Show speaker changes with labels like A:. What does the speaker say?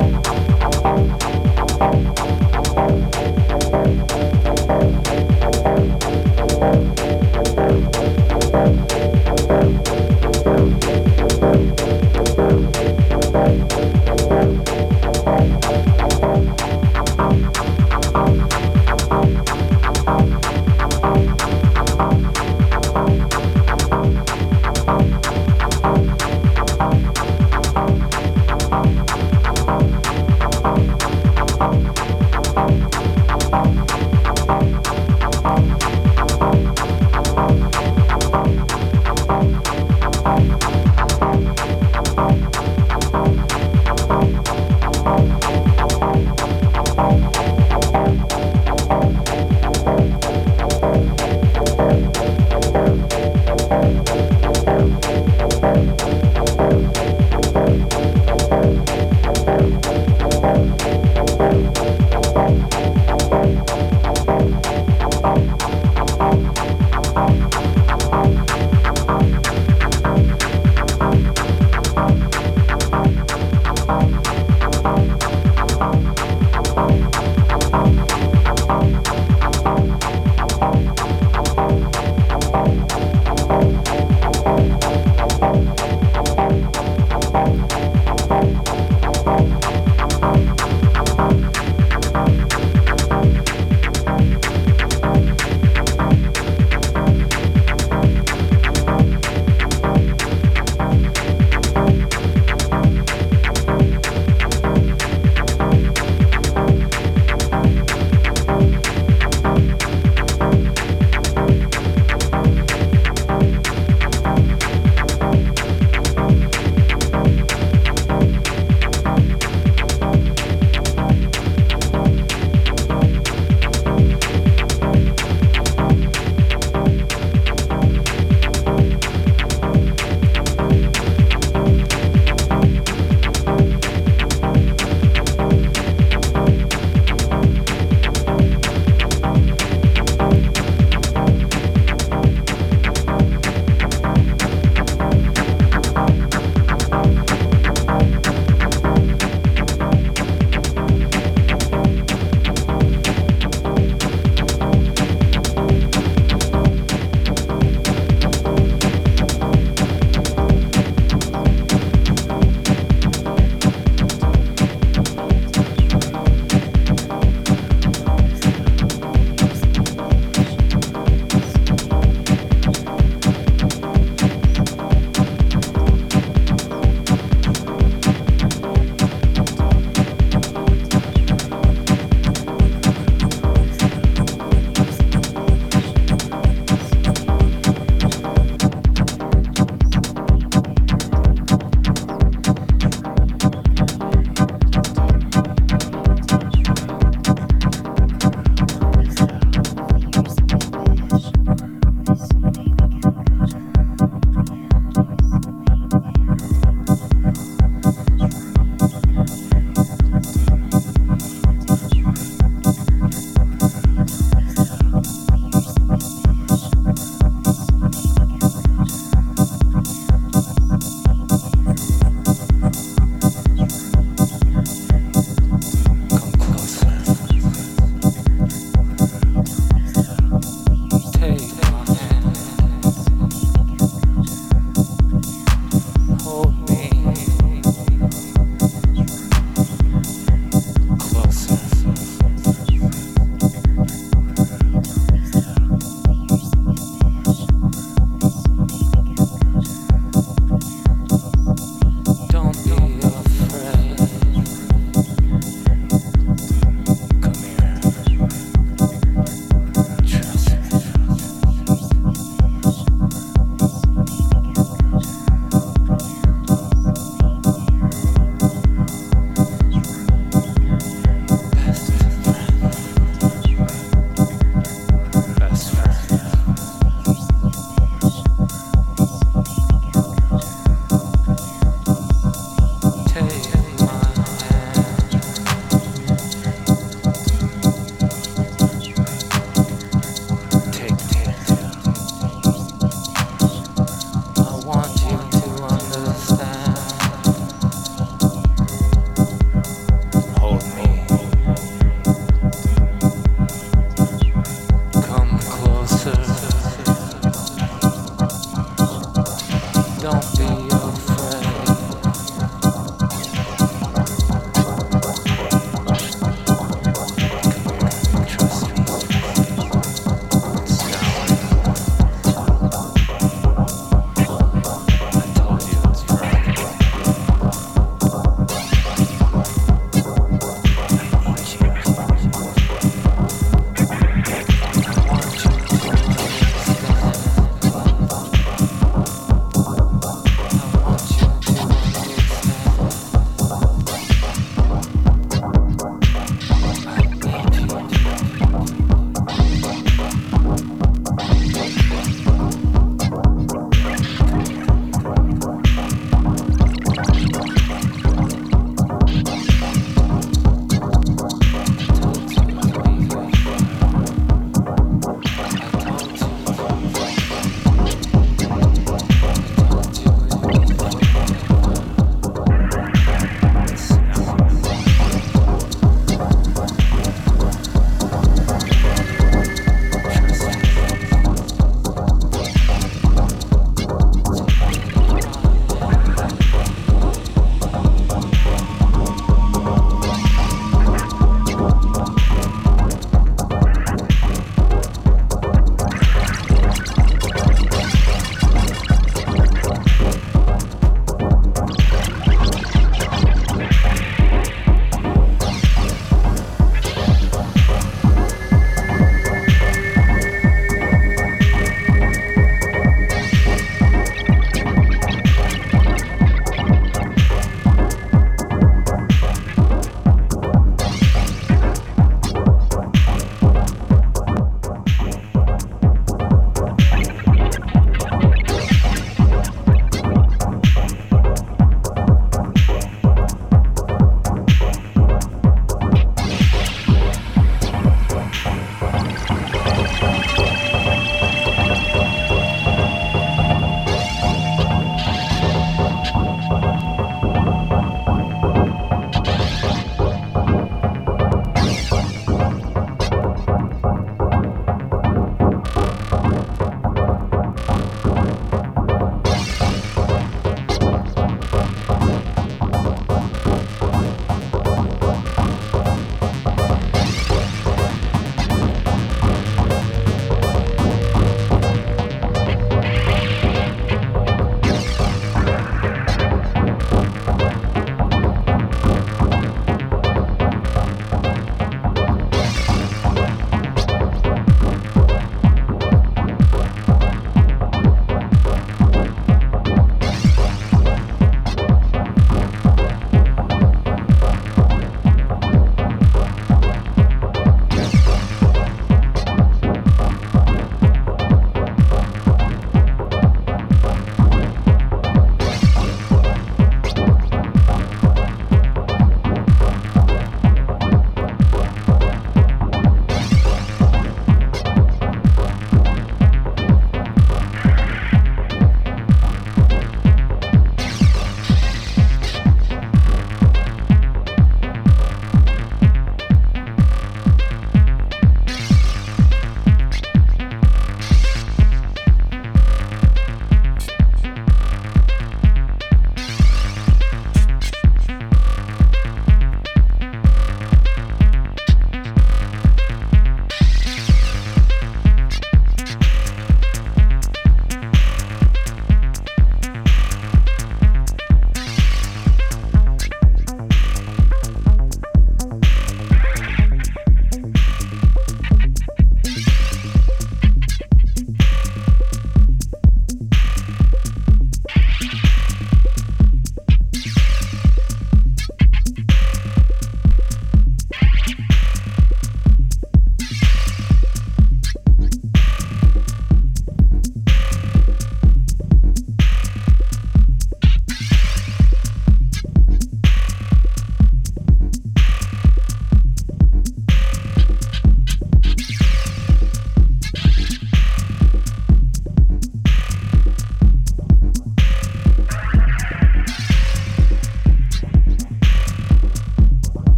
A: now.